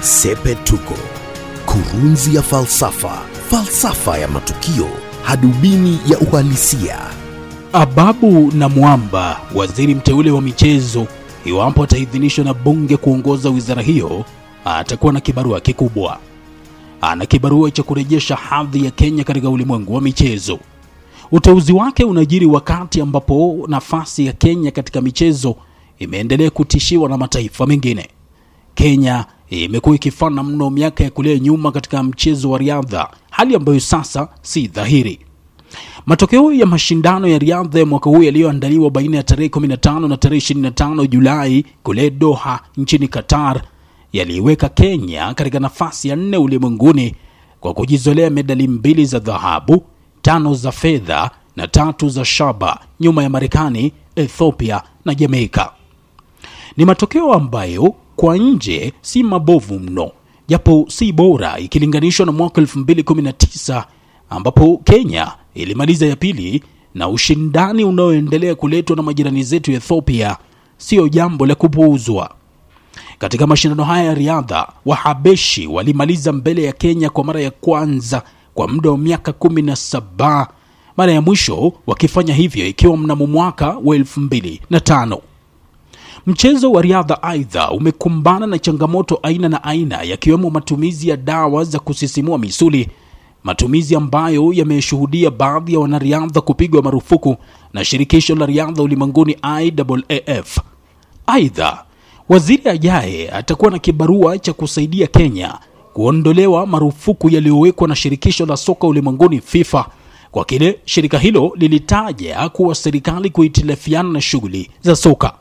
Sepetuko, kurunzi ya falsafa, falsafa ya matukio, hadubini ya uhalisia. Ababu na Mwamba, waziri mteule wa michezo, iwapo ataidhinishwa na bunge kuongoza wizara hiyo, atakuwa na kibarua kikubwa. Ana kibarua cha kurejesha hadhi ya Kenya katika ulimwengu wa michezo. Uteuzi wake unajiri wakati ambapo nafasi ya Kenya katika michezo imeendelea kutishiwa na mataifa mengine. Kenya imekuwa ikifana mno miaka ya kulia nyuma katika mchezo wa riadha, hali ambayo sasa si dhahiri. Matokeo ya mashindano ya riadha ya mwaka huu yaliyoandaliwa baina ya tarehe 15 na tarehe 25 Julai kule Doha nchini Qatar yaliiweka Kenya katika nafasi ya nne ulimwenguni kwa kujizolea medali mbili za dhahabu, tano za fedha na tatu za shaba nyuma ya Marekani, Ethiopia na Jamaika. Ni matokeo ambayo kwa nje si mabovu mno, japo si bora ikilinganishwa na mwaka 2019 ambapo Kenya ilimaliza ya pili, na ushindani unaoendelea kuletwa na majirani zetu Ethiopia siyo jambo la kupuuzwa. Katika mashindano haya ya riadha, Wahabeshi walimaliza mbele ya Kenya kwa mara ya kwanza kwa muda wa miaka 17, mara ya mwisho wakifanya hivyo ikiwa mnamo mwaka wa 2005. Mchezo wa riadha aidha umekumbana na changamoto aina na aina, yakiwemo matumizi ya dawa za kusisimua misuli, matumizi ambayo yameshuhudia baadhi ya wanariadha kupigwa marufuku na shirikisho la riadha ulimwenguni IAAF. Aidha, waziri ajaye atakuwa na kibarua cha kusaidia Kenya kuondolewa marufuku yaliyowekwa na shirikisho la soka ulimwenguni FIFA kwa kile shirika hilo lilitaja kuwa serikali kuhitilafiana na shughuli za soka.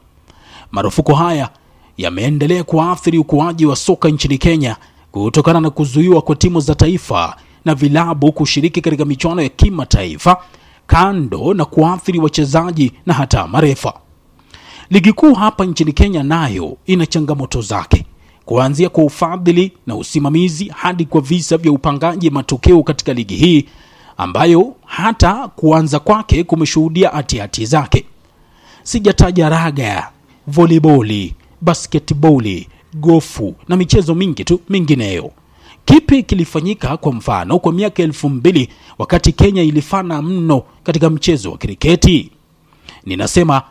Marufuku haya yameendelea kuathiri ukuaji wa soka nchini Kenya kutokana na kuzuiwa kwa timu za taifa na vilabu kushiriki katika michuano ya kimataifa, kando na kuathiri wachezaji na hata marefa. Ligi kuu hapa nchini Kenya nayo ina changamoto zake, kuanzia kwa ufadhili na usimamizi hadi kwa visa vya upangaji matokeo katika ligi hii ambayo hata kuanza kwake kumeshuhudia hatihati zake. Sijataja raga, voliboli, basketboli, gofu na michezo mingi tu mingineyo. Kipi kilifanyika kwa mfano kwa miaka elfu mbili wakati Kenya ilifana mno katika mchezo wa kriketi? Ninasema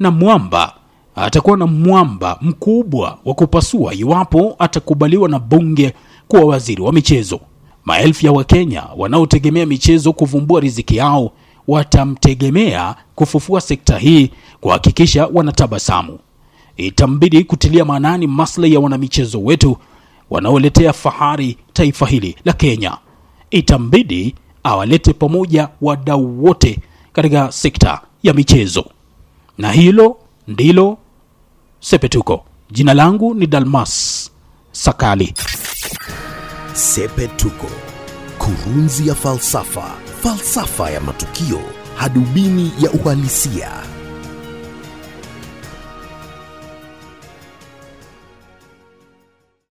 na mwamba atakuwa na mwamba mkubwa wa kupasua iwapo atakubaliwa na bunge kuwa waziri wa michezo. Maelfu ya Wakenya wanaotegemea michezo kuvumbua riziki yao watamtegemea kufufua sekta hii, kuhakikisha wanatabasamu. Itambidi kutilia maanani maslahi ya wanamichezo wetu wanaoletea fahari taifa hili la Kenya. Itambidi awalete pamoja wadau wote katika sekta ya michezo, na hilo ndilo Sepetuko. Jina langu ni Dalmas Sakali. Sepetuko, kurunzi ya falsafa, falsafa ya matukio, hadubini ya uhalisia.